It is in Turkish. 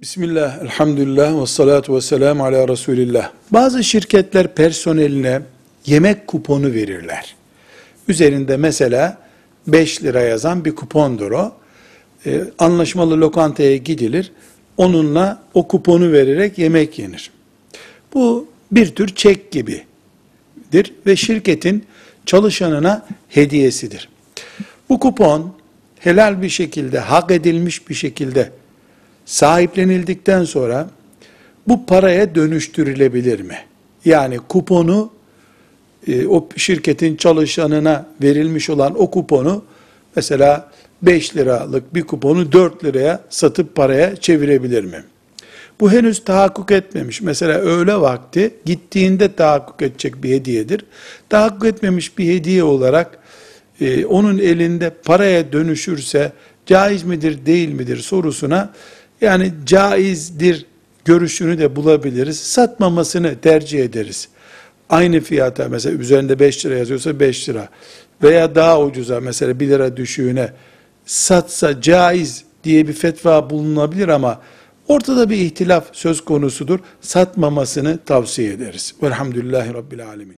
Bismillah, elhamdülillah ve salatu ve selamu ala Resulillah. Bazı şirketler personeline yemek kuponu verirler. Üzerinde mesela 5 lira yazan bir kupondur o. Ee, anlaşmalı lokantaya gidilir. Onunla o kuponu vererek yemek yenir. Bu bir tür çek gibidir ve şirketin çalışanına hediyesidir. Bu kupon helal bir şekilde, hak edilmiş bir şekilde sahiplenildikten sonra bu paraya dönüştürülebilir mi? Yani kuponu e, o şirketin çalışanına verilmiş olan o kuponu mesela 5 liralık bir kuponu 4 liraya satıp paraya çevirebilir mi? Bu henüz tahakkuk etmemiş. Mesela öğle vakti gittiğinde tahakkuk edecek bir hediyedir. Tahakkuk etmemiş bir hediye olarak e, onun elinde paraya dönüşürse caiz midir değil midir sorusuna yani caizdir görüşünü de bulabiliriz. Satmamasını tercih ederiz. Aynı fiyata mesela üzerinde 5 lira yazıyorsa 5 lira veya daha ucuza mesela 1 lira düşüğüne satsa caiz diye bir fetva bulunabilir ama ortada bir ihtilaf söz konusudur. Satmamasını tavsiye ederiz. Velhamdülillahi Rabbil Alemin.